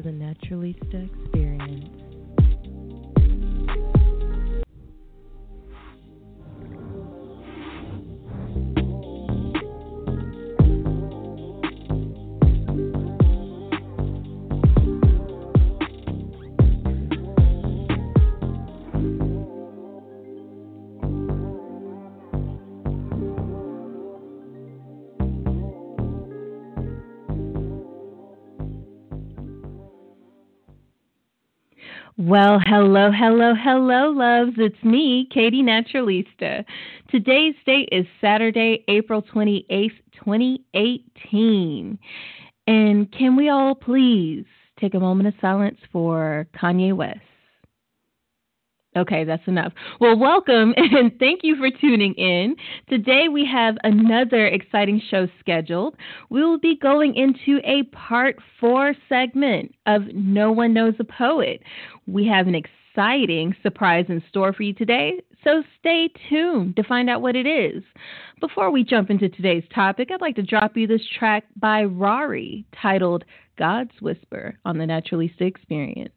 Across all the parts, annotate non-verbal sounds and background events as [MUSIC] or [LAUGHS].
The Naturalista Experience. Well, hello, hello, hello, loves. It's me, Katy Naturalista. Today's date is Saturday, April 28th, 2018. And can we all please take a moment of silence for Kanye West? Okay, that's enough. Well, welcome [LAUGHS] and thank you for tuning in. Today we have another exciting show scheduled. We will be going into a part four segment of No One Knows a Poet. We have an exciting surprise in store for you today, so stay tuned to find out what it is. Before we jump into today's topic, I'd like to drop you this track by Rari titled God's Whisper on the Naturalista Experience.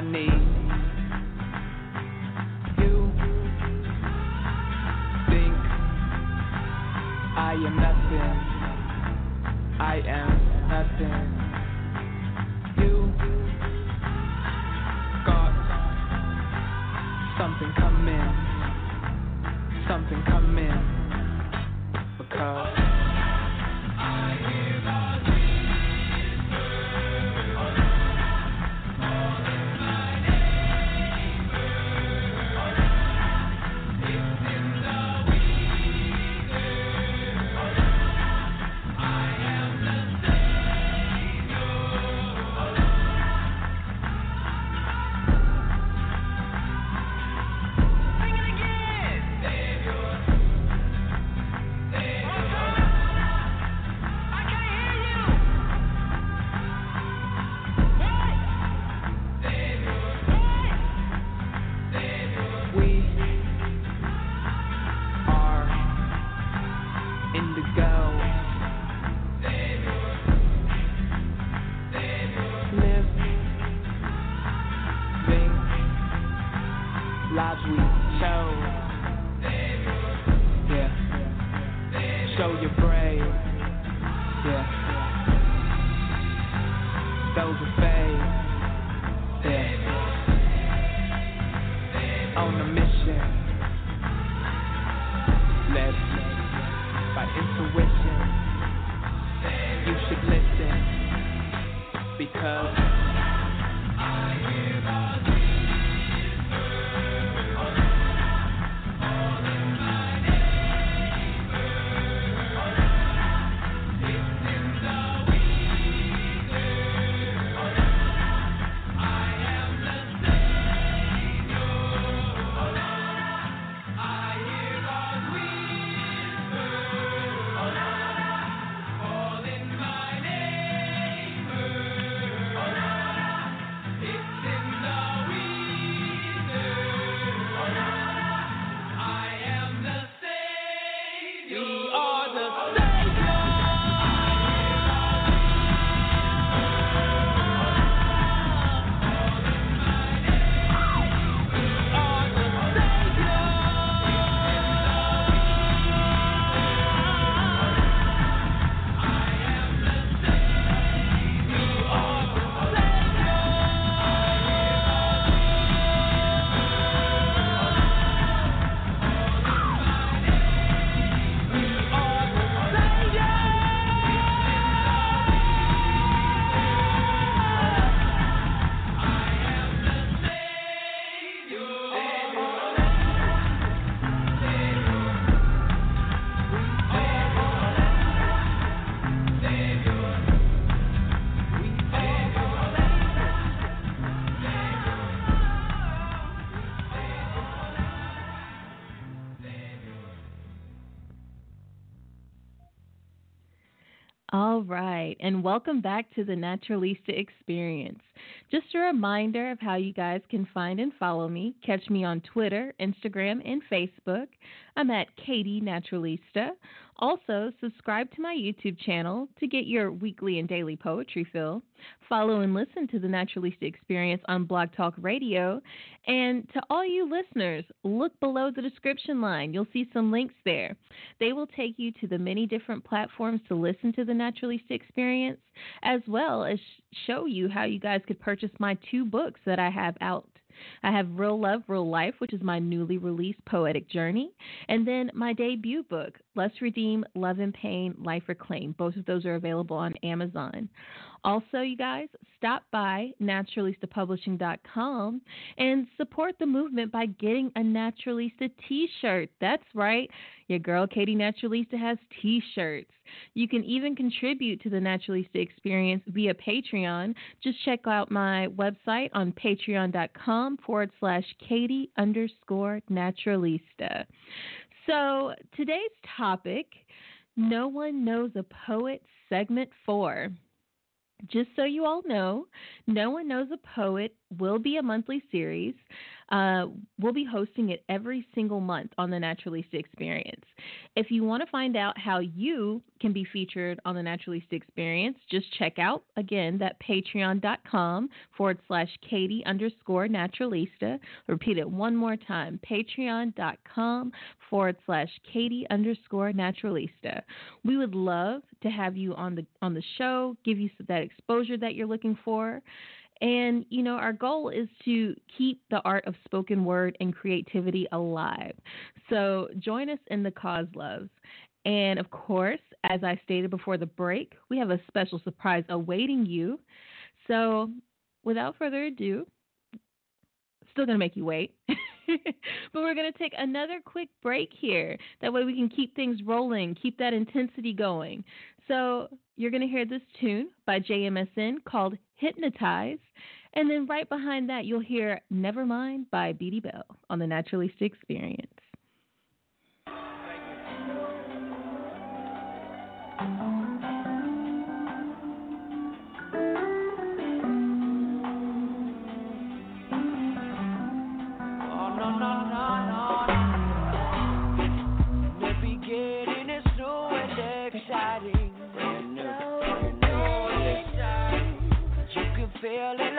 My knees. All right, and welcome back to the Naturalista Experience. Just a reminder of how you guys can find and follow me. Catch me on Twitter, Instagram, and Facebook. I'm at Katy Naturalista. Also, subscribe to my YouTube channel to get your weekly and daily poetry fill. Follow and listen to the Naturalista Experience on Blog Talk Radio. And to all you listeners, look below the description line. You'll see some links there. They will take you to the many different platforms to listen to the Naturalista Experience, as well as show you how you guys could purchase my two books that I have out. I have Real Love, Real Life, which is my newly released poetic journey, and then my debut book, Lust Redeemed Love and Pain, Life Reclaimed. Both of those are available on Amazon. Also, you guys, stop by naturalistapublishing.com and support the movement by getting a Naturalista t shirt. That's right, your girl Katy Naturalista has t shirts. You can even contribute to the Naturalista experience via Patreon. Just check out my website on patreon.com forward slash Katy underscore Naturalista. So today's topic No One Knows a Poet, segment four. Just so you all know, No One Knows a Poet will be a monthly series. Uh, we'll be hosting it every single month on the Naturalista Experience. If you want to find out how you can be featured on the Naturalista Experience, just check out again that patreon.com forward slash Katy underscore Naturalista. Repeat it one more time patreon.com forward slash Katy underscore Naturalista. We would love to have you on the on the show, give you that exposure that you're looking for. And, you know, our goal is to keep the art of spoken word and creativity alive. So join us in the cause loves. And of course, as I stated before the break, we have a special surprise awaiting you. So without further ado, still going to make you wait. [LAUGHS] [LAUGHS] but we're going to take another quick break here. That way we can keep things rolling, keep that intensity going. So you're going to hear this tune by JMSN called Hypnotize. And then right behind that, you'll hear Nevermind by Beatty Bell on the Naturalista Experience. feeling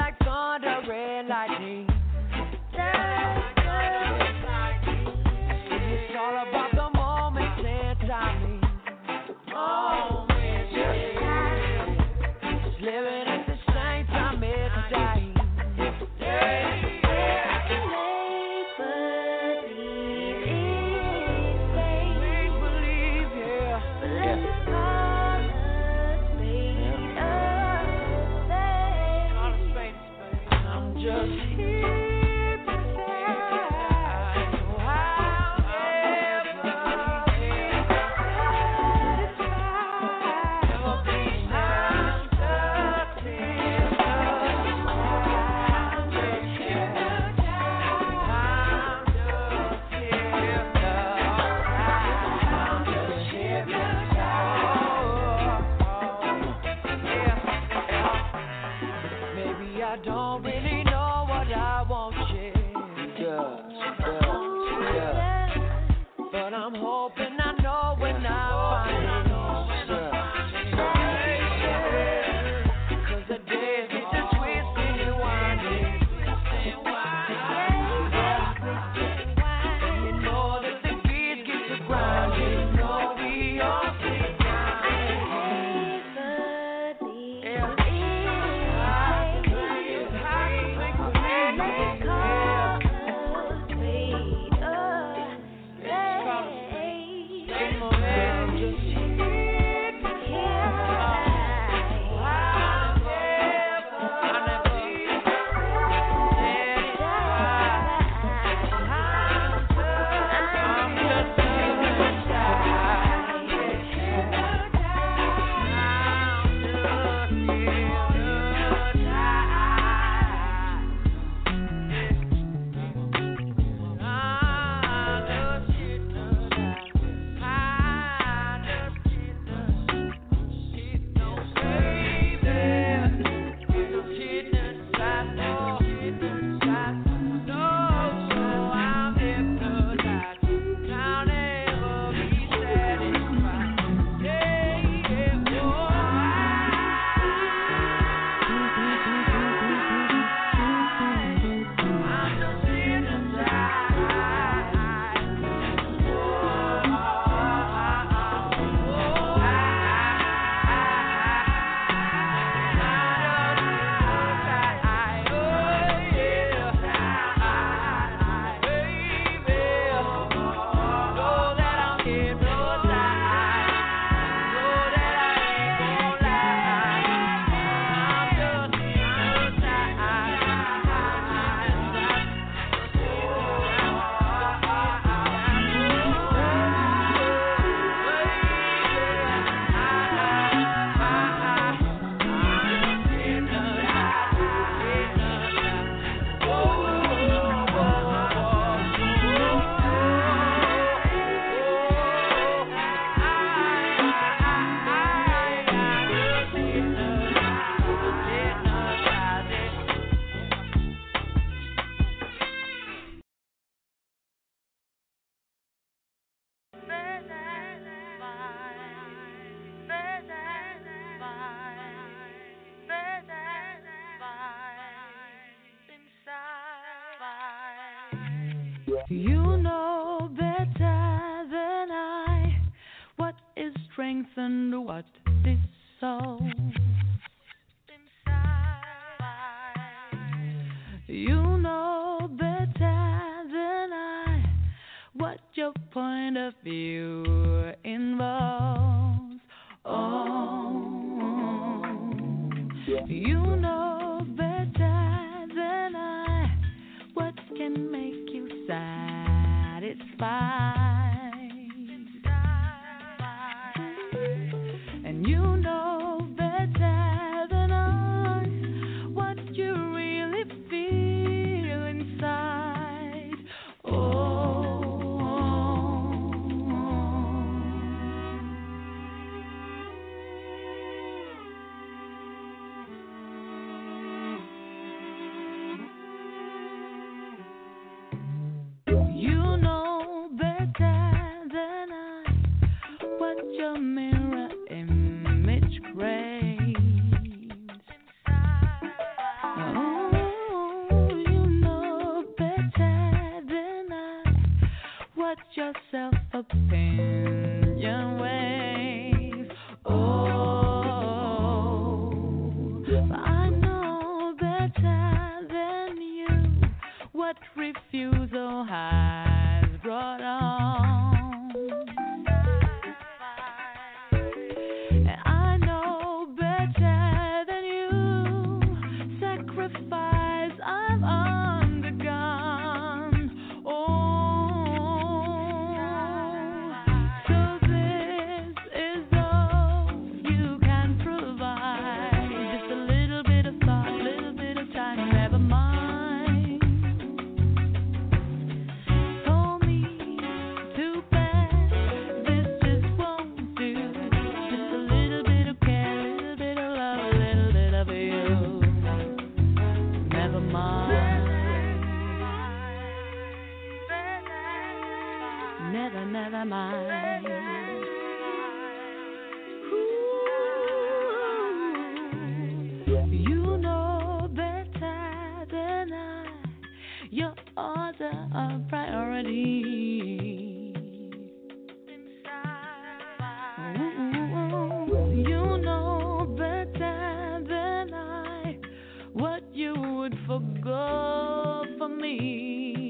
forgo for me.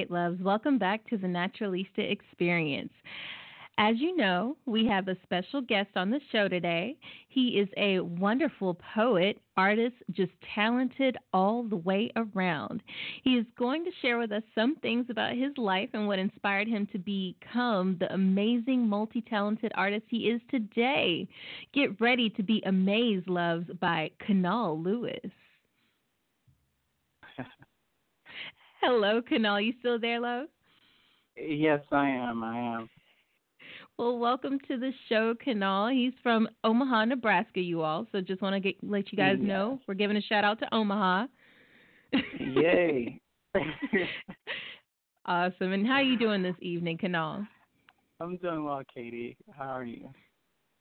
Right, loves. Welcome back to the Naturalista Experience. As you know, we have a special guest on the show today. He is a wonderful poet, artist, just talented all the way around. He is going to share with us some things about his life and what inspired him to become the amazing, multi talented artist he is today. Get ready to be amazed, loves, by Kanal Lewis. [LAUGHS] Hello, Kanal. You still there, love? Yes, I am. I am. Well, welcome to the show, Kanal. He's from Omaha, Nebraska, you all. So just want to get, let you guys Yeah. know we're giving a shout out to Omaha. Yay. [LAUGHS] awesome. And how are you doing this evening, Kanal? I'm doing well, Katy. How are you?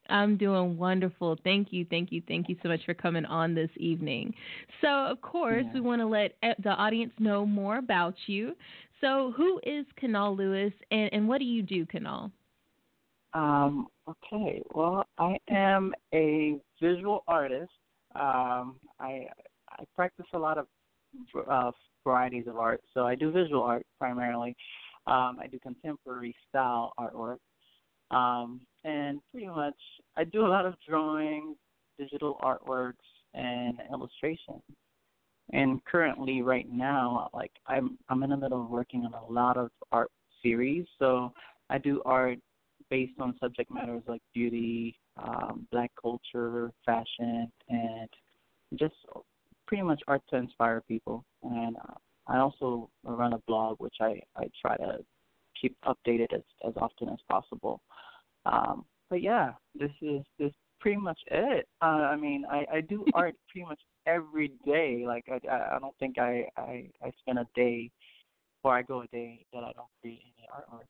I'm doing wonderful. Thank you, thank you, thank you so much for coming on this evening. So, of course, Yeah. we want to let eh, the audience know more about you. So, who is Kanal Lewis, and, and what do you do, Kanal? Um, okay. Well, I am a visual artist. Um, I I practice a lot of uh, varieties of art. So I do visual art primarily. Um, I do contemporary style artwork. Um, and pretty much I do a lot of drawing, digital artworks, and illustration. And currently, right now, like I'm I'm in the middle of working on a lot of art series. So I do art based on subject matters like beauty, um, black culture, fashion, and just pretty much art to inspire people. And uh, I also run a blog, which I, I try to keep updated as, as often as possible. Um, but yeah, this is this pretty much it. Uh, I mean, I, I do [LAUGHS] art pretty much every day. Like I, I don't think I, I I spend a day or I go a day that I don't create any artwork.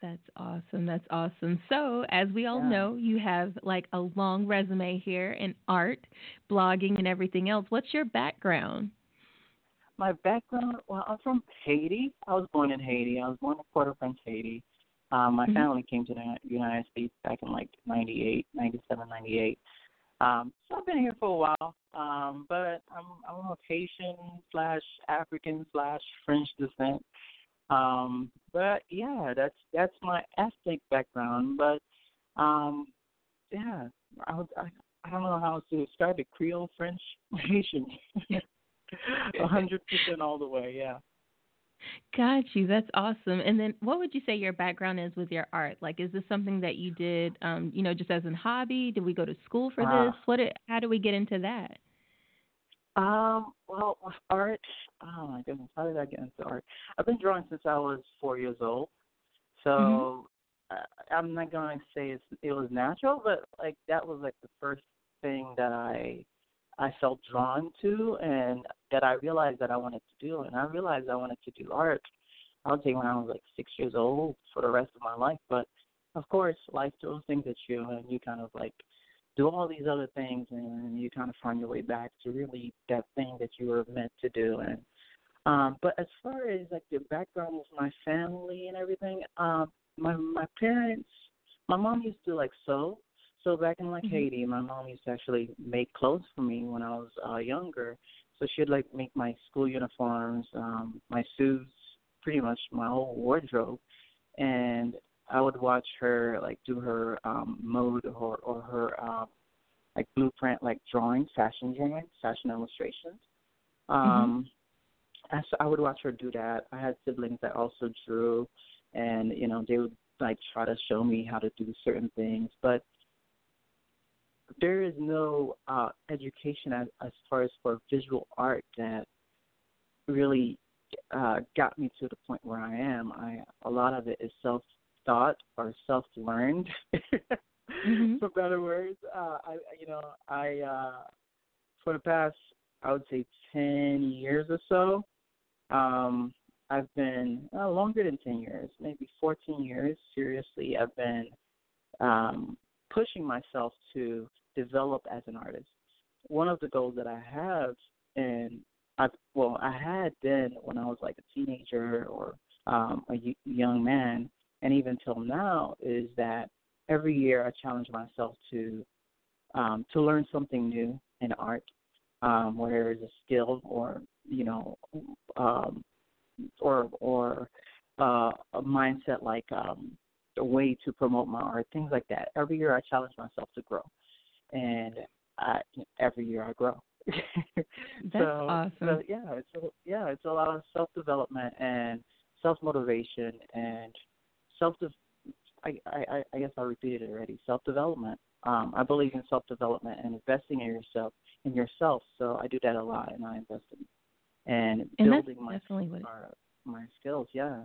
That's awesome. That's awesome. So, as we all Yeah. know, you have like a long resume here in art, blogging, and everything else. What's your background? My background, well, I'm from Haiti. I was born in Haiti. I was born in Port-au-Prince, Haiti. Um, my Mhm. family came to the United States back in like 98, 97, 98. Um, so I've been here for a while. Um, but I'm I'm of Haitian slash African slash French descent. Um, but yeah, that's that's my ethnic background. But um, yeah, I I I don't know how to describe it. Creole, French, [LAUGHS] Haitian. [LAUGHS] A hundred percent all the way, yeah. Got you. That's awesome. And then, what would you say your background is with your art? Like, is this something that you did, um, you know, just as a hobby? Did we go to school for Uh, this? What? Did, how do we get into that? Um, well, with art, oh my goodness, how did I get into art? I've been drawing since I was four years old, so uh, I'm not going to say it's, it was natural, but like that was like the first thing that I I felt drawn to, and that I realized that I wanted to do, and I realized I wanted to do art. I would say when I was like six years old for the rest of my life, but of course, life throws things at you, and you kind of like do all these other things and you kind of find your way back to really that thing that you were meant to do and um but as far as like the background of my family and everything um my my parents my mom used to like sew so back in like Mhm. haiti my mom used to actually make clothes for me when i was uh younger so she'd like make my school uniforms um my suits pretty much my whole wardrobe and I would watch her like do her um mode or or her um like blueprint like drawings, fashion drawings, fashion illustrations. Um I so I would watch her do that. I had siblings that also drew and you know they would like try to show me how to do certain things, but there is no uh education as as far as for visual art that really uh got me to the point where I am. I a lot of it is self taught or self learned Mhm. [LAUGHS] for better words. Uh I you know, I uh for the past I would say ten years or so, um I've been uh, longer than ten years, maybe fourteen years, seriously, I've been um pushing myself to develop as an artist. One of the goals that I have and I well, I had been when I was like a teenager or um a young man and even till now is that every year I challenge myself to um, to learn something new in art, um, whether it's a skill or you know, um, or or uh, a mindset like um, a way to promote my art, things like that. Every year I challenge myself to grow, and I, every year I grow. [LAUGHS] That's so, awesome. So yeah, it's a, yeah, it's a lot of self development and self motivation and self. I, I I guess I repeated it already. Self development. Um, I believe in self development and investing in yourself in yourself. So I do that a lot, and I invest in and, And building my my, my skills. Yeah.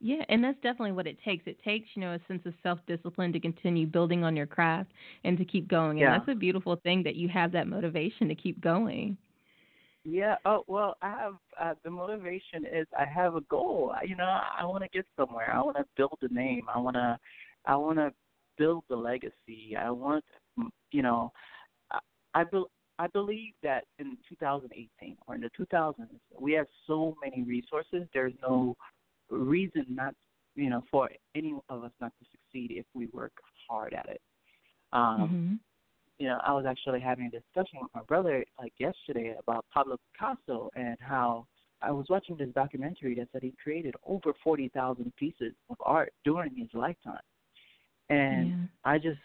Yeah, and that's definitely what it takes. It takes, you know, a sense of self discipline to continue building on your craft and to keep going. And Yeah. that's a beautiful thing that you have that motivation to keep going. Yeah. Oh well, I have uh, the motivation is I have a goal. I- You know, I want to get somewhere. I want to build a name. I want to, I want to build the legacy. I want, you know, I I, I believe that in 2018 or in the 2000s we have so many resources. There's no reason not, you know, for any of us not to succeed if we work hard at it. Um, hmm you know, I was actually having a discussion with my brother like yesterday about Pablo Picasso and how I was watching this documentary that said he created over forty thousand pieces of art during his lifetime. And Yeah. I just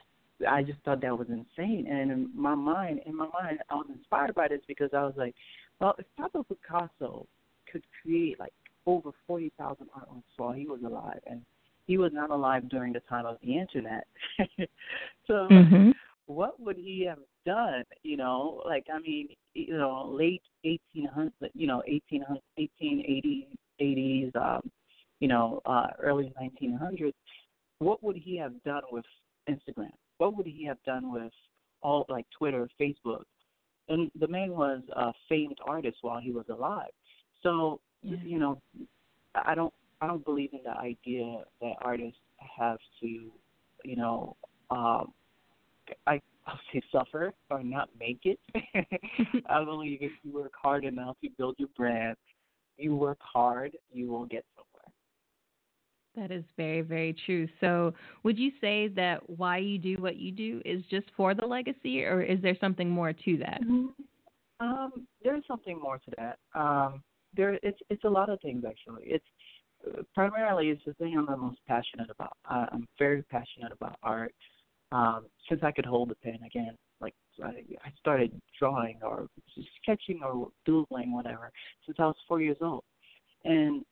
I just thought that was insane. And in my mind in my mind I was inspired by this because I was like, Well, if Pablo Picasso could create like over forty thousand artworks while he was alive and he was not alive during the time of the internet. [LAUGHS] so hmm what would he have done? You know, like I mean, you know, late eighteen hundred, you know, eighteen hundred, eighteen eighty, eighties, um, you know, uh, early nineteen hundreds. What would he have done with Instagram? What would he have done with all like Twitter, Facebook? And the man was a famed artist while he was alive. So, Yeah. you know, I don't, I don't believe in the idea that artists have to, you know, um, I [LAUGHS] I'll say suffer or not make it. [LAUGHS] I believe if you work hard enough to build your brand, you work hard, you will get somewhere. That is very, very true. So, would you say that why you do what you do is just for the legacy, or is there something more to that? Um, there's something more to that. Um, there, it's it's a lot of things actually. It's uh, primarily it's the thing I'm the most passionate about. I, I'm very passionate about art. Um, since I could hold a pen again, like I, I started drawing or sketching or doodling, whatever, since I was four years old. And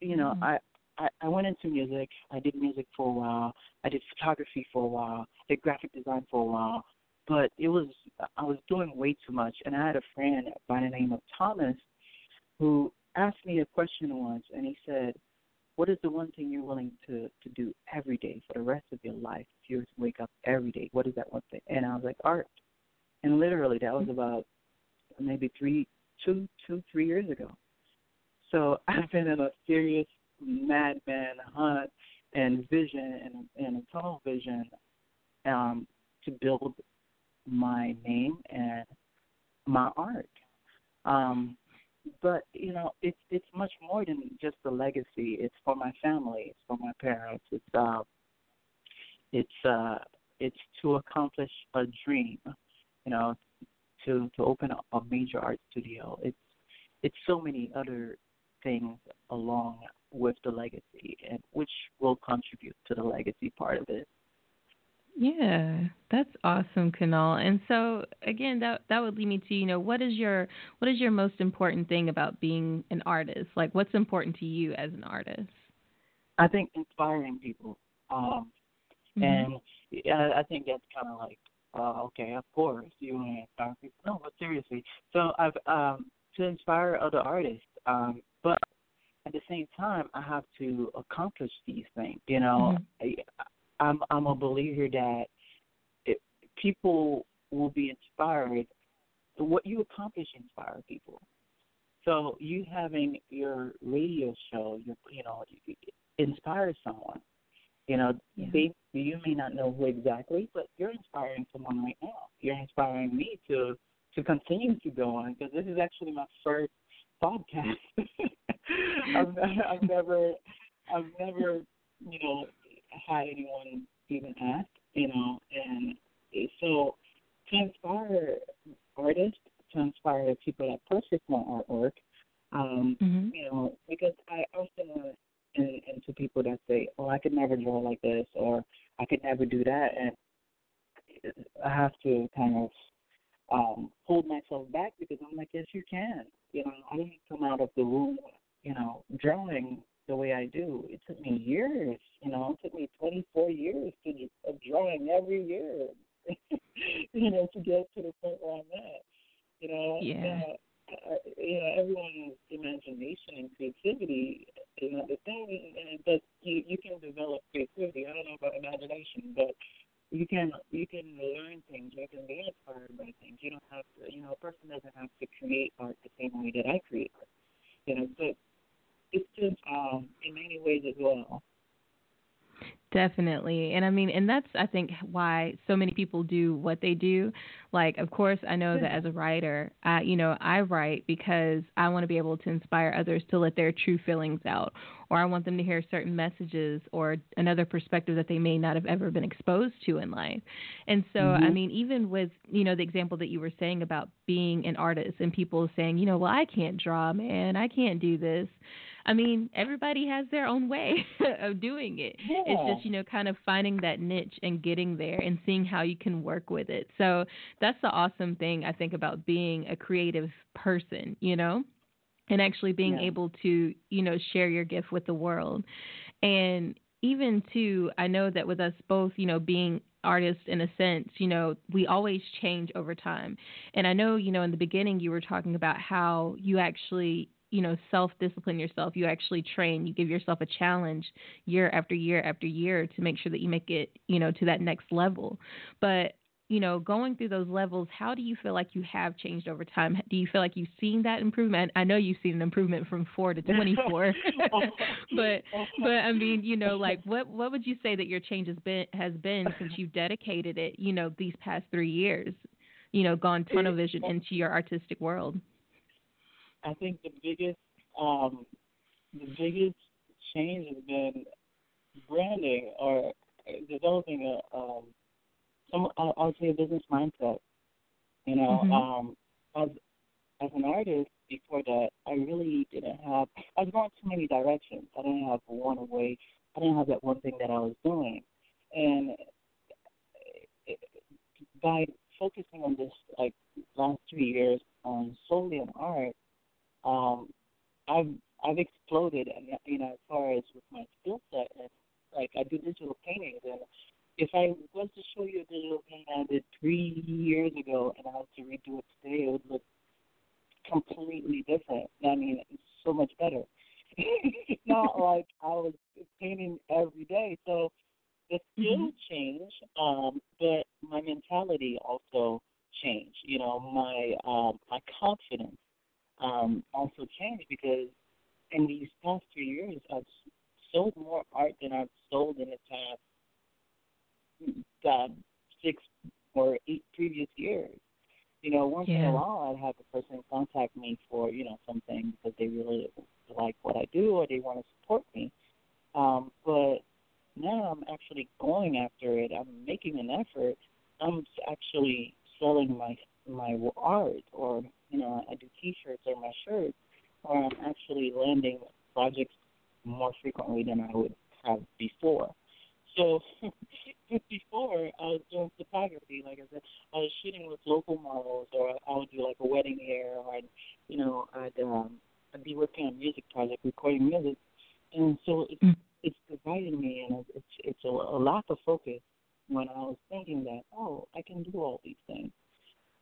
you know, Mhm. I, I I went into music. I did music for a while. I did photography for a while. Did graphic design for a while. But it was I was doing way too much. And I had a friend by the name of Thomas who asked me a question once, and he said, "What is the one thing you're willing to to do every day for the rest of your life? If you were to wake up every day, what is that one thing?" And I was like, "Art." And literally, that was about maybe three, two, two, three years ago. So [LAUGHS] I've been in a serious madman hunt and vision and, and a tunnel vision um, to build my name and my art. Um, but you know, it's it's much more than just a legacy. It's for my family. It's for my parents. It's uh, it's uh, it's to accomplish a dream. You know, to to open a major art studio. It's it's so many other things along with the legacy, and which will contribute to the legacy part of it. Yeah, that's awesome, Kanal. And so again, that that would lead me to you know what is your what is your most important thing about being an artist? Like, what's important to you as an artist? I think inspiring people. Um, Mhm. And yeah, I think that's kind of like, uh, okay, of course you want to inspire people. No, but seriously, so I've um, to inspire other artists, um, but at the same time, I have to accomplish these things. You know, I, I'm I'm a believer that it, people will be inspired. What you accomplish inspire people. So you having your radio show, your you know, inspires someone. You know, Yeah. they you may not know who exactly, but you're inspiring someone right now. You're inspiring me to to continue to go on because this is actually my first podcast. [LAUGHS] I've, I've never I've never you know had anyone even ask you know, and so to inspire artists, to inspire the people that fix my artwork. Um, hmm you know, because I often run in, into people that say, "Oh, I could never draw like this," or "I could never do that," and I have to kind of um hold myself back because I'm like, "Yes, you can." You know, I didn't come out of the womb, you know, drawing the way I do. It took me years. You know, it took me 24 years to of drawing every year. [LAUGHS] you know, to get to the point where I'm at. You know, Yeah. uh, you know, everyone's imagination and creativity is not the thing, and but you you can develop creativity. I don't know about imagination, but you can you can learn things. You can be inspired by things. You don't have to. You know, a person doesn't have to create art the same way that I create art. You know, so it's just um in many ways as well. Definitely. And I mean, and that's, I think, why so many people do what they do. Like, of course, I know that as a writer, I, you know, I write because I want to be able to inspire others to let their true feelings out, or I want them to hear certain messages or another perspective that they may not have ever been exposed to in life. And so, I mm-hmm. mean, even with, you know, the example that you were saying about being an artist and people saying, you know, well, I can't draw, man, I can't do this. I mean, everybody has their own way [LAUGHS] of doing it. It's just, you know, kind of finding that niche and getting there and seeing how you can work with it. So that's the awesome thing I think about being a creative person, you know, and actually being Yeah. able to, you know, share your gift with the world. And even too, I know that with us both, you know, being artists in a sense, you know, we always change over time. And I know, you know, in the beginning you were talking about how you actually, you know, self discipline yourself. You actually train, you give yourself a challenge year after year after year to make sure that you make it, you know, to that next level. But you know, going through those levels, how do you feel like you have changed over time? Do you feel like you've seen that improvement? I know you've seen an improvement from four to [LAUGHS] oh, twenty four, oh, but oh. but I mean, you know, like what what would you say that your change has been has been since you've dedicated it, you know, these past three years, you know, gone tunnel vision into your artistic world? I think the biggest um, the biggest change has been branding or developing a um, some I I would say a business mindset. You know, Mhm. um, as as an artist before that, I really didn't have. I was going too many directions. I didn't have one way. I didn't have that one thing that I was doing, and it, by focusing on this like last three years on solely on art, um, I've I've exploded, and you know, as far as with my skill set, and like I do digital paintings, and if I was to show you a digital painting I did three years ago, and I was to redo it today, it would look completely different. I mean, it's so much better. it's [LAUGHS] not [LAUGHS] like I was painting every day, so the skill changed, um, but my mentality also changed. You know, my um, my confidence um, also changed because in these past three years, I've sold more art than I've sold in the past uh, six or eight previous years. You know, once in a while, I'd have a person contact me for you know something because they really like what I do or they want to support me. Um, but now I'm actually going after it. I'm making an effort. I'm actually selling my my art, or you know, I do T-shirts or my shirts, or I'm actually landing projects more frequently than I would have before. So [LAUGHS] before I was doing photography, like I said, I was shooting with local models, or I would do like a wedding hair, or I'd, you know, I'd um, I'd be working on a music project, recording music, and so it's Mm. it's divided me, and it's it's, it's a, a lack of focus when I was thinking that oh I can do all these things,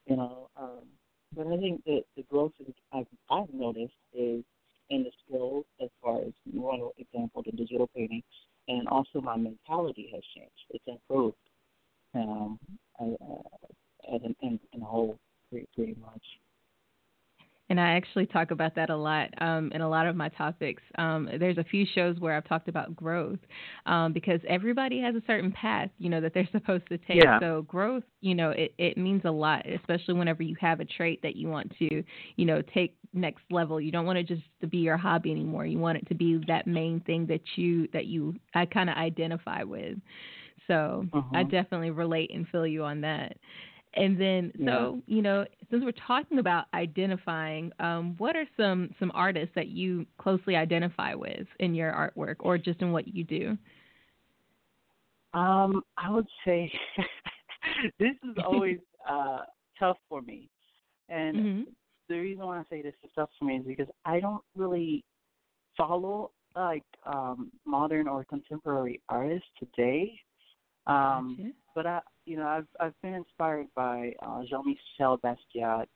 you know. Um, but I think that the growth I've I've noticed is in the skills as far as one example, the digital painting, and also my mentality has changed. It's improved, um, I, uh, as in, in, in a whole, pretty, pretty much. And I actually talk about that a lot um, in a lot of my topics. Um, there's a few shows where I've talked about growth um, because everybody has a certain path, you know, that they're [LAUGHS] supposed to take. Yeah. So growth, you know, it, it means a lot, especially whenever you have a trait that you want to, you know, take next level. You don't want it just to be your hobby anymore. You want it to be that main thing that you that you I kind of identify with. So I Uh-huh. definitely relate and feel you on that. And then, Yeah. so you know, since we're talking about identifying, um, what are some some artists that you closely identify with in your artwork, or just in what you do? Um, I would say [LAUGHS] this is always [LAUGHS] uh tough for me. And hmm the reason why I say this is tough for me is because I don't really follow like um modern or contemporary artists today. Um Gotcha. but I you know, I've I've been inspired by uh Jean Michel Basquiat.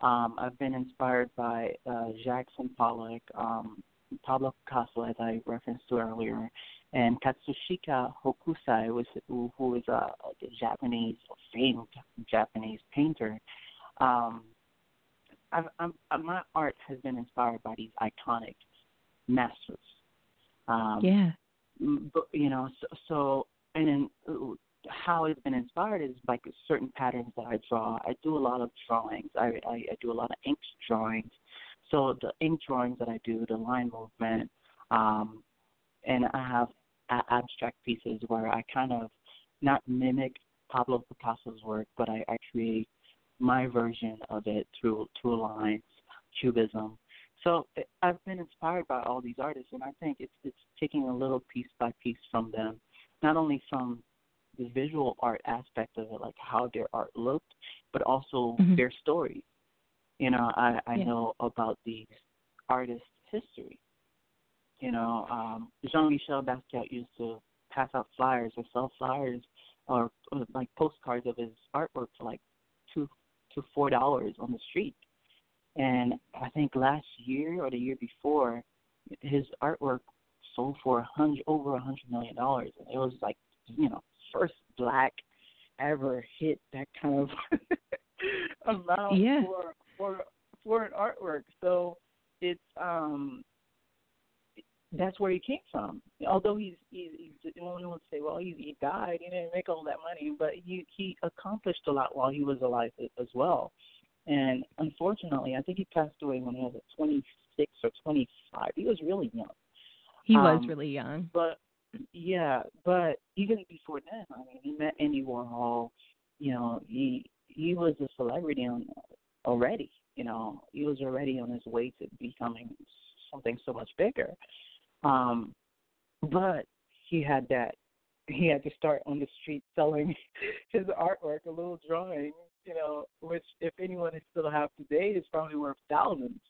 Um I've been inspired by uh Jackson Pollock, um Pablo Picasso as I referenced to earlier, and Katsushika Hokusai was who, who is a, like a Japanese famed Japanese painter. Um I've, I'm, uh, my art has been inspired by these iconic masters. Um, yeah. But you know so, so and then how it's been inspired is by certain patterns that I draw. I do a lot of drawings. I, I I do a lot of ink drawings. So the ink drawings that I do, the line movement, um, and I have a- abstract pieces where I kind of not mimic Pablo Picasso's work, but I, I create my version of it through through lines, cubism. So I've been inspired by all these artists, and I think it's it's taking a little piece by piece from them, not only from the visual art aspect of it, like how their art looked, but also Mhm. their story. You know, I I Yeah. know about these artists' history. You know, um, Jean-Michel Basquiat used to pass out flyers or sell flyers or, or like postcards of his artwork for like two to four dollars on the street. And I think last year or the year before, his artwork sold for a hundred over a hundred million dollars. And it was like, you know, first black ever hit that kind of [LAUGHS] amount Yeah. for for for an artwork. So it's um that's where he came from. Although he's he's, he's one would say, well, he he died, he didn't make all that money, but he he accomplished a lot while he was alive as well. And unfortunately, I think he passed away when he was at 26 or 25. He was really young. He was Um, really young. But yeah, but even before then, I mean, he met Andy Warhol. You know, he he was a celebrity on already. You know, he was already on his way to becoming something so much bigger. Um, but he had that. He had to start on the street selling [LAUGHS] his artwork, a little drawing. You know, which if anyone is still have today is probably worth thousands.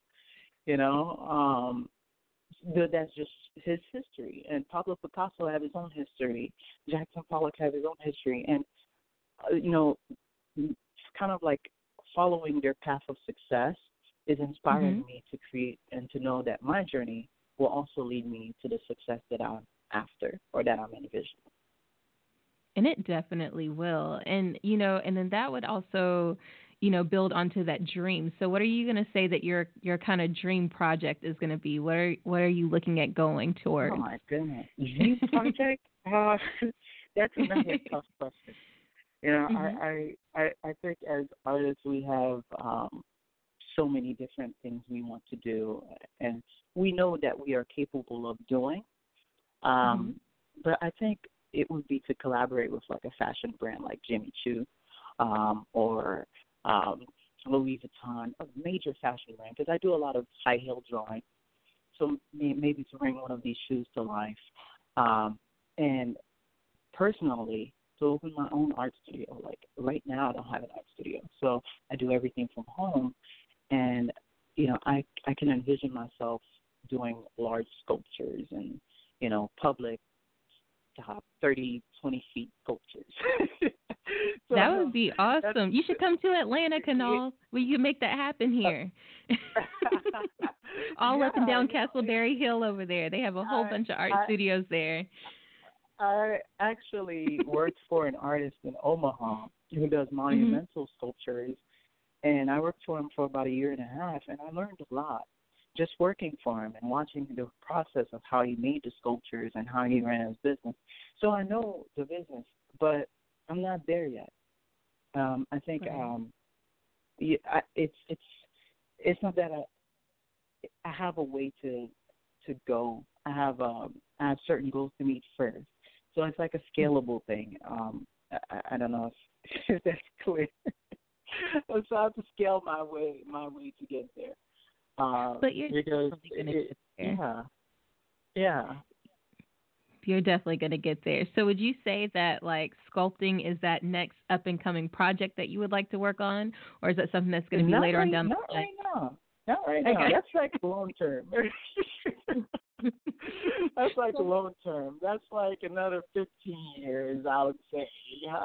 You know, um, that's just his history. And Pablo Picasso had his own history. Jackson Pollock had his own history. And uh, you know, kind of like following their path of success is inspiring Mhm. me to create and to know that my journey will also lead me to the success that I'm after or that I'm envisioning. And it definitely will. And you know, and then that would also, you know, build onto that dream. So what are you going to say that your your kind of dream project is going to be? What are what are you looking at going towards? Oh my goodness, dream project? [LAUGHS] uh, that's another [LAUGHS] tough question. You know, Mhm. I, I I I think as artists we have um so many different things we want to do, and we know that we are capable of doing. Um, But I think it would be to collaborate with like a fashion brand like Jimmy Choo, um, or um, Louis Vuitton, a major fashion brand, because I do a lot of high heel drawing. So maybe to bring one of these shoes to life, um, and personally to open my own art studio. Like right now, I don't have an art studio, so I do everything from home, and you know, I I can envision myself doing large sculptures and you know, public top 30, 20 feet sculptures. [LAUGHS] So, that would be awesome. You should come to Atlanta, Kenal. We can make that happen uh, here. [LAUGHS] All up and down. Castleberry Hill over there. They have a whole I- bunch of art I- studios there. I actually worked for an artist in Omaha who does mm-hmm. monumental sculptures, and I worked for him for about a year and a half, and I learned a lot just working for him and watching the process of how he made the sculptures and how he ran his business. So I know the business, but I'm not there yet. Um, I think Right. um, yeah, I, it's it's it's not that I I have a way to to go. I have um I have certain goals to meet first. So it's like a scalable thing. Um I, I- don't know if, [LAUGHS] if that's clear. So I have to scale my way my way to get there. Uh, But you're because definitely gonna it- get there. yeah, yeah. You're definitely going to get there. So, would you say that like sculpting is that next up and coming project that you would like to work on, or is that something that's going to be Not later right, on down the line? not right now. Not right now. Okay. That's like long term. [LAUGHS] That's like long term. That's like another fifteen years, I would say. Yeah,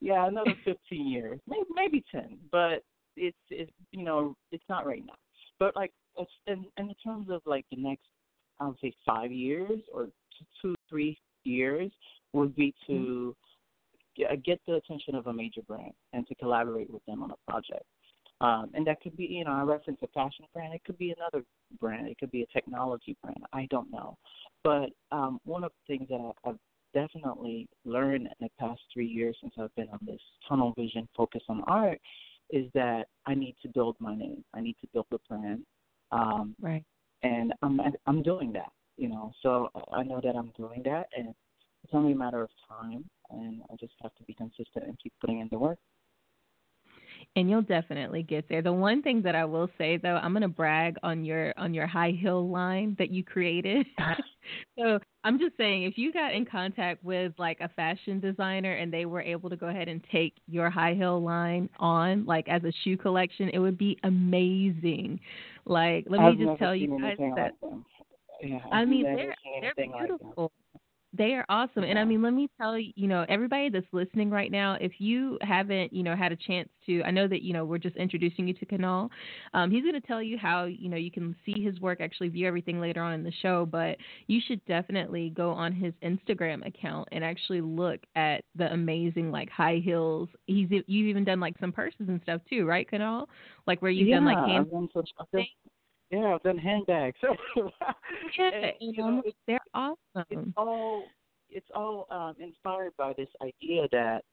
yeah, another fifteen years, maybe maybe ten. But it's it's you know it's not right now. But like it's in in terms of like the next, I would say five years or two three years would be to get, get the attention of a major brand and to collaborate with them on a project. Um, and that could be, you know, I reference a fashion brand. It could be another brand. It could be a technology brand. I don't know. But um, one of the things that I, I've definitely learned in the past three years since I've been on this tunnel vision focus on art is that I need to build my name. I need to build a brand. Um, Right. and I'm I'm doing that, you know. So I know that I'm doing that, and it's only a matter of time, and I just have to be consistent and keep putting in the work. And you'll definitely get there. The one thing that I will say though, I'm gonna brag on your on your high heel line that you created. [LAUGHS] so I'm just saying, if you got in contact with like a fashion designer and they were able to go ahead and take your high heel line on like as a shoe collection, it would be amazing. Like, let me I've just tell you guys that like. Yeah, I mean, they're they're anything like beautiful. They are awesome. And I mean, let me tell you, you know, everybody that's listening right now, if you haven't, you know, had a chance to, I know that, you know, we're just introducing you to Kenal. Um, he's going to tell you how, you know, you can see his work, actually view everything later on in the show, but you should definitely go on his Instagram account and actually look at the amazing, like, high heels. He's, you've even done, like, some purses and stuff too, right, Kenal? Like, where you've yeah, done, like, hand I've done some, I've done, yeah, I've done handbags. [LAUGHS] Yeah, And, you know, it's, they're awesome. it's all it's all um, inspired by this idea that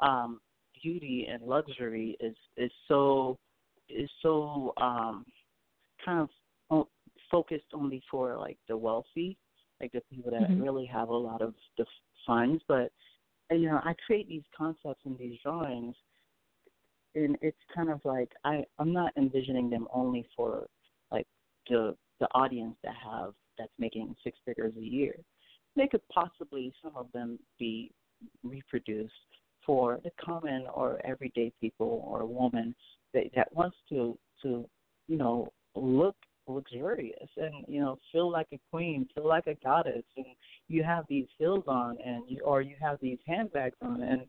um, beauty and luxury is is so is so um, kind of focused only for like the wealthy, like the people that Mhm. really have a lot of the funds. But you know, I create these concepts and these drawings, and it's kind of like I I'm not envisioning them only for the the audience that have that's making six figures a year. They could possibly some of them be reproduced for the common or everyday people or woman that that wants to to you know look luxurious and you know feel like a queen, feel like a goddess, and you have these heels on and you or you have these handbags on and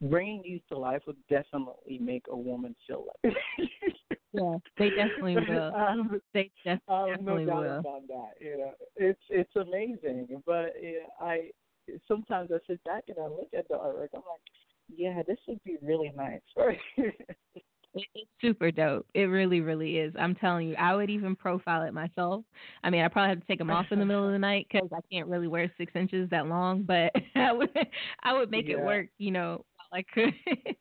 bringing these to life would definitely make a woman feel like. [LAUGHS] Yeah, they definitely will. Um, They def- have definitely no doubt will. about that. You know, it's it's amazing. But yeah, I sometimes I sit back and I look at the artwork. I'm like, yeah, this would be really nice. [LAUGHS] It, it's super dope. It really, really is. I'm telling you, I would even profile it myself. I mean, I probably have to take them off in the middle of the night because I can't really wear six inches that long. But [LAUGHS] I would, I would make it work. You know, while I could. [LAUGHS]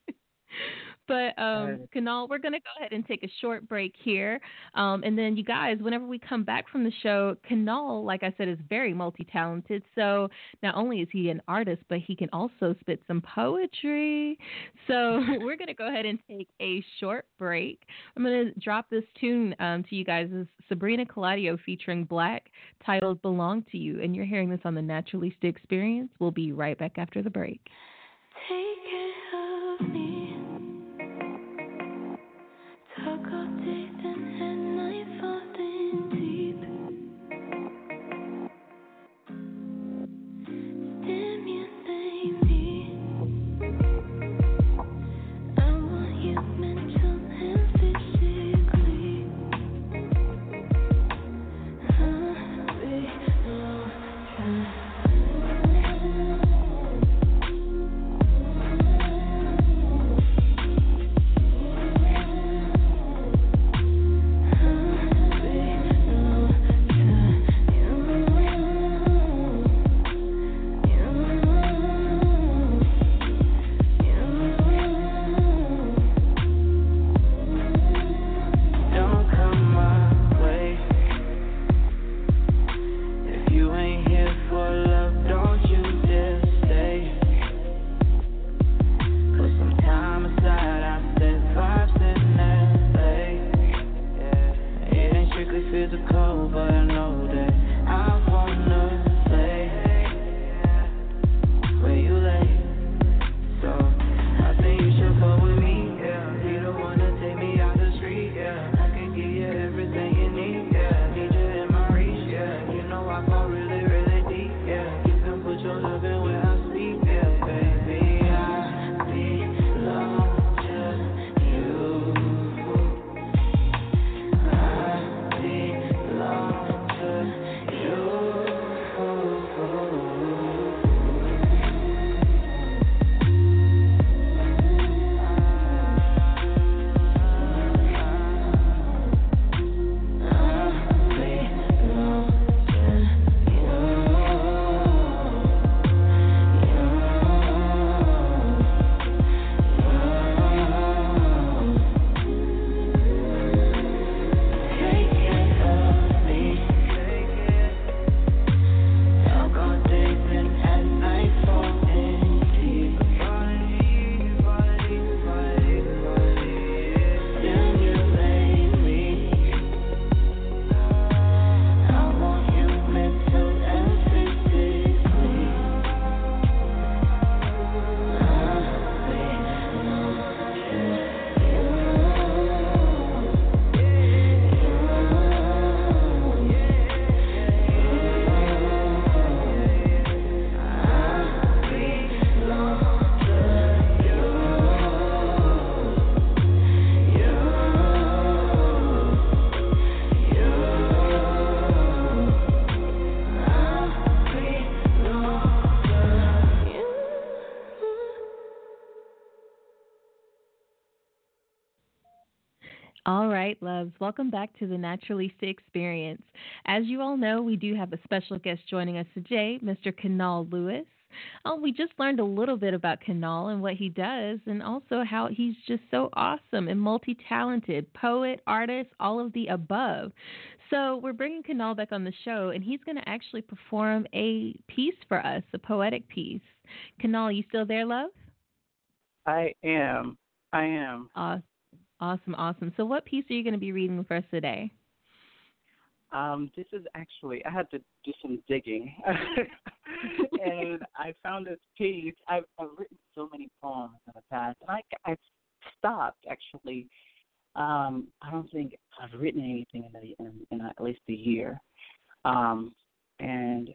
But um, Right. Kenal, we're going to go ahead and take a short break here. Um, and then, you guys, whenever we come back from the show, Kenal, like I said, is very multi talented. So not only is he an artist, but he can also spit some poetry. So [LAUGHS] we're going to go ahead and take a short break. I'm going to drop this tune um, to you guys. This is Sabrina Claudio featuring 6LACK, titled Belong to You. And you're hearing this on the Naturalista Experience. We'll be right back after the break. Take care of me. Loves. Welcome back to the Naturalista Experience. As you all know, we do have a special guest joining us today, Mr. Kenal Louis. Oh, we just learned a little bit about Kenal and what he does, and also how he's just so awesome and multi talented poet, artist, all of the above. So, we're bringing Kenal back on the show, and he's going to actually perform a piece for us, a poetic piece. Kenal, you still there, love? I am. I am. Awesome. Awesome, awesome. So, what piece are you going to be reading for us today? Um, this is actually I had to do some digging, [LAUGHS] and I found this piece. I've, I've written so many poems in the past, and I I've stopped actually. Um, I don't think I've written anything in, a, in, in at least a year, um, and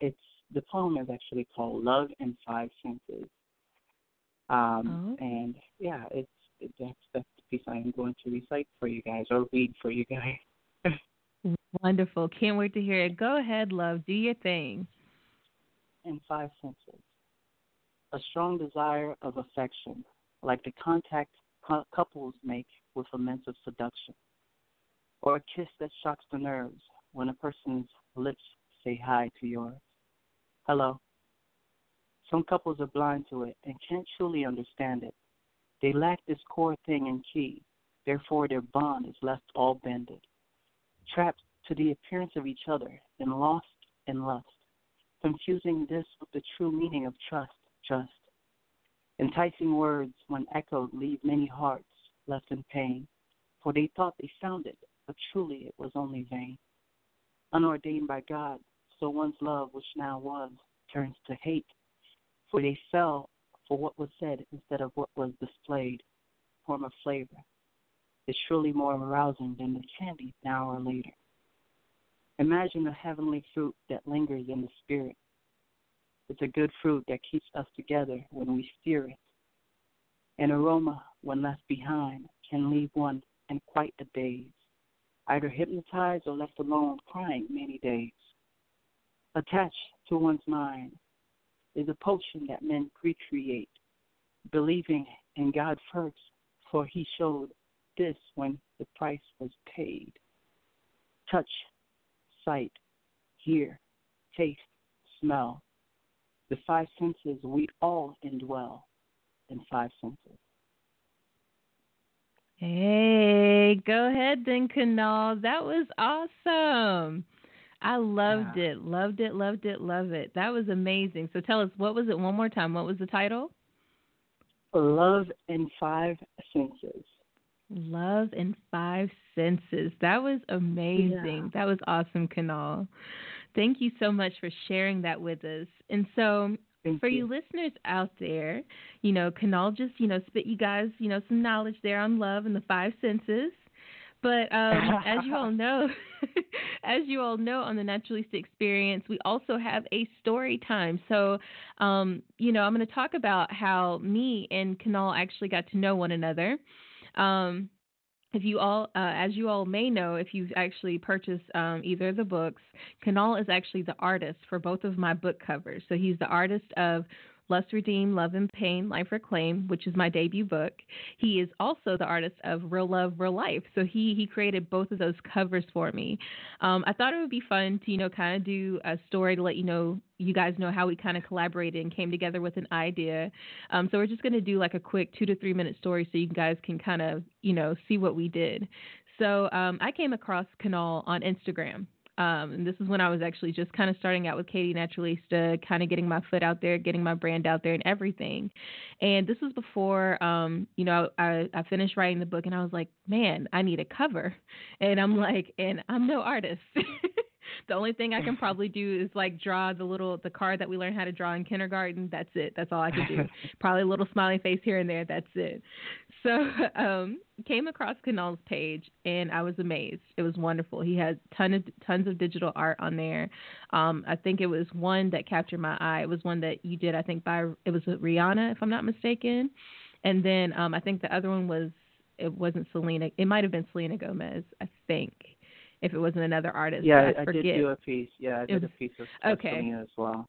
it's the poem is actually called "Love in Five Senses." Um, Oh. And yeah, it's it, that's that's the piece I'm going to recite for you guys or read for you guys. [LAUGHS] Wonderful. Can't wait to hear it. Go ahead, love. Do your thing. in five senses. A strong desire of affection, like the contact cou- couples make with immense of seduction, or a kiss that shocks the nerves when a person's lips say hi to yours. Hello. Some couples are blind to it and can't truly understand it. They lack this core thing and key, therefore their bond is left all bended, trapped to the appearance of each other and lost in lust. Confusing this with the true meaning of trust, trust. Enticing words, when echoed, leave many hearts left in pain, for they thought they found it, but truly it was only vain. Unordained by God, so one's love, which now was, turns to hate, for they fell for what was said instead of what was displayed, form of flavor. Is surely more arousing than the candy now or later. Imagine a heavenly fruit that lingers in the spirit. It's a good fruit that keeps us together when we steer it. An aroma, when left behind, can leave one in quite a daze, either hypnotized or left alone crying many days. Attached to one's mind is a potion that men recreate, believing in God first, for he showed this when the price was paid. Touch, sight, hear, taste, smell. The five senses we all indwell in five senses. Hey, go ahead then, Kenal. That was awesome. I loved Yeah. it, loved it, loved it, love it. That was amazing. So tell us, what was it one more time? What was the title? Love in five senses. Love in Five Senses. That was amazing. Yeah. That was awesome, Kenal. Thank you so much for sharing that with us. And so, Thank for you listeners out there, you know, Kenal just, you know, spit you guys, you know, some knowledge there on love and the five senses. But um, as you all [LAUGHS] know, [LAUGHS] as you all know on the Naturalista Experience, we also have a story time. So, um, you know, I'm going to talk about how me and Kenal actually got to know one another. Um, if you all, uh, as you all may know, if you've actually purchased um, either of the books, Kenal is actually the artist for both of my book covers. So he's the artist of Lust Redeemed, Love and Pain, Life Reclaimed, which is my debut book. He is also the artist of Real Love, Real Life. So he he created both of those covers for me. Um, I thought it would be fun to you know kind of do a story to let you know you guys know how we kind of collaborated and came together with an idea. Um, so we're just going to do like a quick two to three minute story so you guys can kind of you know see what we did. So um, I came across Kenal on Instagram. Um, and this is when I was actually just kind of starting out with Katy Naturalista, kind of getting my foot out there, getting my brand out there, and everything. And this was before, um, you know, I, I finished writing the book, and I was like, man, I need a cover. And I'm like, and I'm no artist. [LAUGHS] the only thing I can [LAUGHS] probably do is like draw the little the card that we learned how to draw in kindergarten. That's it. That's all I can do. [LAUGHS] probably a little smiley face here and there. That's it. So [LAUGHS] um, came across Kenal's page and I was amazed. It was wonderful. He had ton of tons of digital art on there. Um, I think it was one that captured my eye. It was one that you did. I think by it was with Rihanna, if I'm not mistaken. And then um, I think the other one was it wasn't Selena. It might have been Selena Gomez. I think if it wasn't another artist. Yeah, I, I did do a piece. Yeah, I did was- a piece of, [LAUGHS] okay. Selena as well.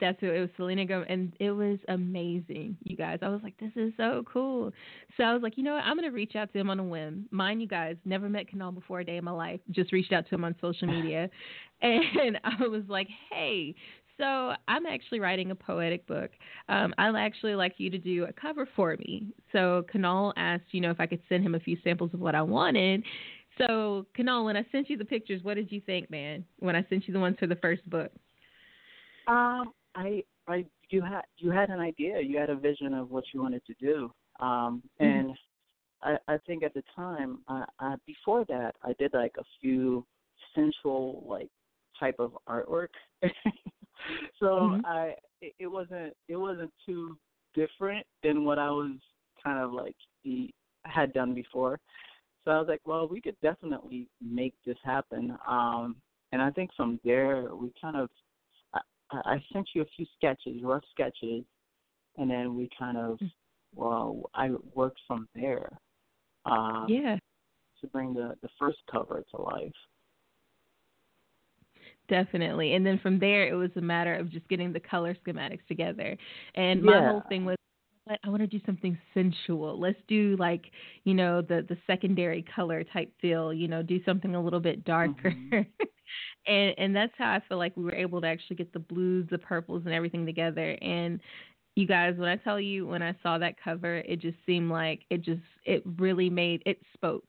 That's who it was, Selena Gomez, and it was amazing, you guys. I was like, this is so cool. So I was like, you know what? I'm gonna reach out to him on a whim. Mind you guys, never met Kenal before a day in my life. Just reached out to him on social [LAUGHS] media, and [LAUGHS] I was like, hey. So I'm actually writing a poetic book. Um, I'd actually like you to do a cover for me. So Kenal asked, you know, if I could send him a few samples of what I wanted. So Kenal, when I sent you the pictures, what did you think, man? When I sent you the ones for the first book? Um, I, I, you had, you had an idea. You had a vision of what you wanted to do. Um, and I, I think at the time, I, I, before that, I did like a few sensual like type of artwork. [LAUGHS] so Mhm. I, it, it wasn't, it wasn't too different than what I was kind of like the, had done before. So I was like, well, we could definitely make this happen. Um, and I think from there, we kind of, I, I sent you a few sketches, rough sketches, and then we kind of, well, I worked from there um, Yeah, to bring the, the first cover to life. definitely. And then from there, it was a matter of just getting the color schematics together. And my Yeah. whole thing was, "What- I want to do something sensual. Let's do like, you know, the the secondary color type feel. You know, do something a little bit darker. Mm-hmm. [LAUGHS] and and that's how I feel like we were able to actually get the blues, the purples, and everything together. And you guys, when I tell you, when I saw that cover, it just seemed like it just it really made it spoke.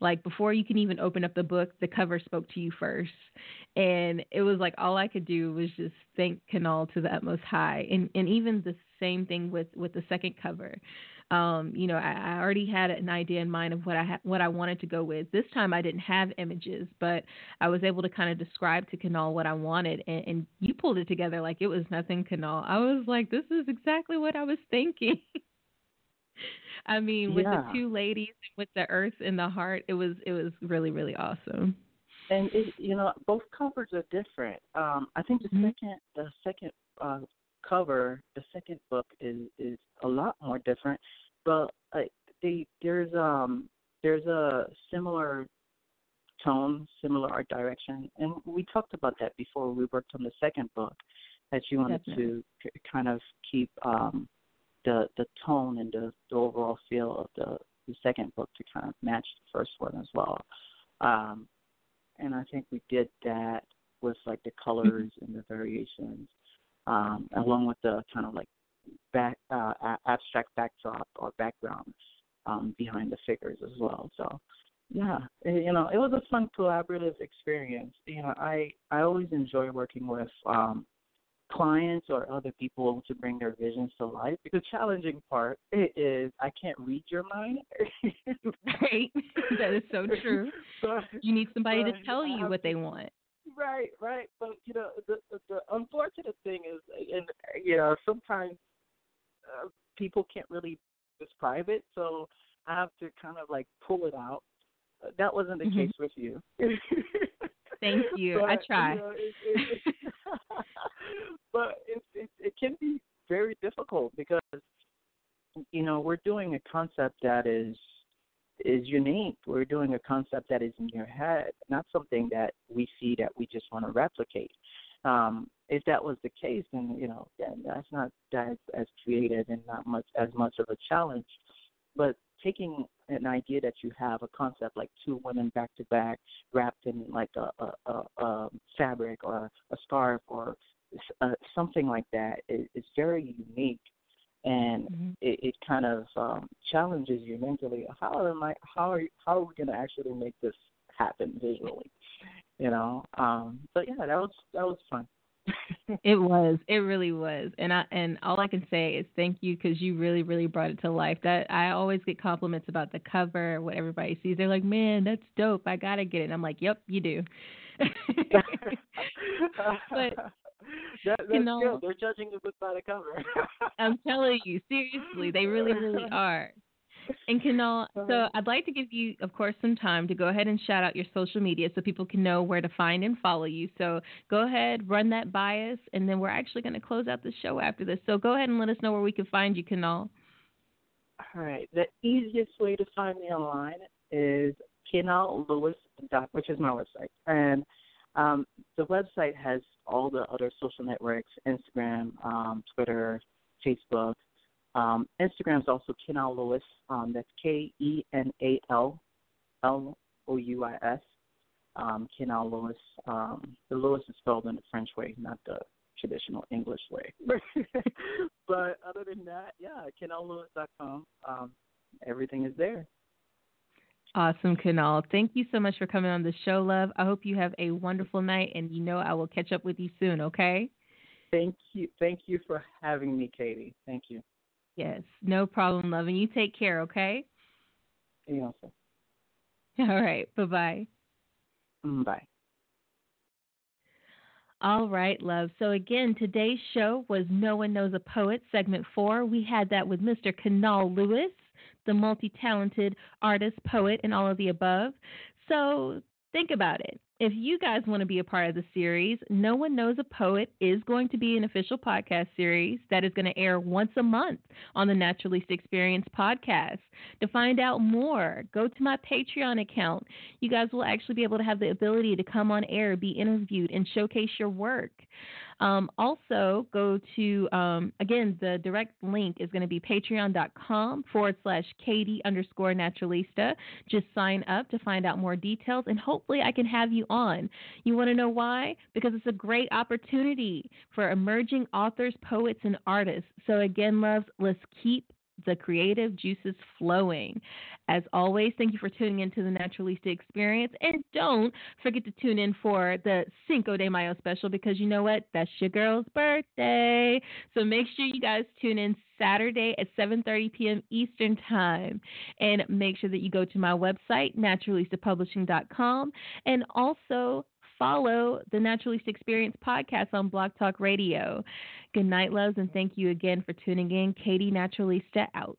Like before you can even open up the book, the cover spoke to you first. And it was like all I could do was just thank Kenal to the utmost high. And and even the same thing with with the second cover. Um, you know, I, I already had an idea in mind of what I ha- what I wanted to go with. This time I didn't have images, but I was able to kind of describe to Kenal what I wanted, and, and you pulled it together like it was nothing, Kenal. I was like, this is exactly what I was thinking. [LAUGHS] [LAUGHS] I mean, with Yeah. the two ladies, and with the earth and the heart, it was it was really really awesome. and it, you know both covers are different. Um, I think the Mhm. second the second uh, cover, the second book is is a lot more different, but uh, they there's um there's a similar tone, similar art direction, and we talked about that before we worked on the second book that you wanted Definitely. to k- kind of keep um the the tone and the, the overall feel of the the second book to kind of match the first one as well. Um, and I think we did that with like the colors and the variations, um, along with the kind of like back uh, abstract backdrop or background um, behind the figures as well. So yeah, it, you know, it was a fun collaborative experience. You know, I I always enjoy working with um, clients or other people to bring their visions to life. The challenging part is I can't read your mind. [LAUGHS] Right, [LAUGHS] that is so true. But- You need somebody to tell you what they want. Right, right. But you know, the the, the unfortunate thing is, and you know, sometimes uh, people can't really describe it, so I have to kind of like pull it out. Uh, That wasn't the Mhm. case with you. Thank [LAUGHS] you. I But, try. know, it, it, but it, it it can be very difficult because you know we're doing a concept that is is unique. We're doing a concept that is in your head, not something that we see that we just want to replicate. Um, if that was the case, then you know then that's not that as creative and not much as much of a challenge. But taking an idea that you have a concept like two women back to back wrapped in like a, a, a, a fabric or a scarf or uh, something like that is, is very unique and Mhm. it, it kind of um, challenges you mentally. How am I? How are how are we going to actually make this happen visually? You know. Um, but yeah, that was that was fun. [LAUGHS] It was. It really was. And I and all I can say is thank you because you really, really brought it to life. That I always get compliments about the cover, what everybody sees. They're like, "Man, that's dope. I gotta get it." And I'm like, "Yep, you do." [LAUGHS] [LAUGHS] but [LAUGHS] that, that's you know- good. They're judging the book by the cover. [LAUGHS] I'm telling you, seriously, they really, really [LAUGHS] are. And Kenal, so uh-huh. I'd like to give you, of course, some time to go ahead and shout out your social media so people can know where to find and follow you. So go ahead, run that bias, and then we're actually going to close out the show after this. So go ahead and let us know where we can find you, Kenal. All right. The easiest way to find me online is KenalLouis, dot, which is my website, and Um, the website has all the other social networks: Instagram, um, Twitter, Facebook. Um, Instagram is also Kenal Louis. Um, that's K E N A L L O U I S. Um, Kenal Louis. Um, the Louis is spelled in the French way, not the traditional English way. [LAUGHS] but other than that, yeah, KenalLouis.com. Um, everything is there. Awesome, Kenal. Thank you so much for coming on the show, love. I hope you have a wonderful night, and you know I will catch up with you soon, okay? Thank you. Thank you for having me, Katy. Thank you. Yes, no problem, love. And you take care, okay? You also. [LAUGHS] All right. Bye bye. Mm, Bye. All right, love. So again, today's show was No One Knows a Poet, segment four. We had that with Mr. Kenal Louis, the multi-talented artist, poet, and all of the above. So think about it. If you guys want to be a part of the series, No One Knows a Poet is going to be an official podcast series that is going to air once a month on the Naturalist Experience podcast. To find out more, go to my Patreon account. You guys will actually be able to have the ability to come on air, be interviewed, and showcase your work. Um, also, go to, um, again, the direct link is going to be patreon.com forward slash Katy underscore naturalista. Just sign up to find out more details, and hopefully, I can have you on. You want to know why? Because it's a great opportunity for emerging authors, poets, and artists. So, again, loves, let's keep the creative juices flowing. As always, thank you for tuning into the Naturalista Experience. And don't forget to tune in for the Cinco de Mayo special because you know what? That's your girl's birthday. So make sure you guys tune in Saturday at 7:30 p.m. Eastern Time and make sure that you go to my website naturalistapublishing.com and also follow the Naturalist Experience podcast on Blog Talk Radio. Good night, loves, and thank you again for tuning in. Katy Naturalista out.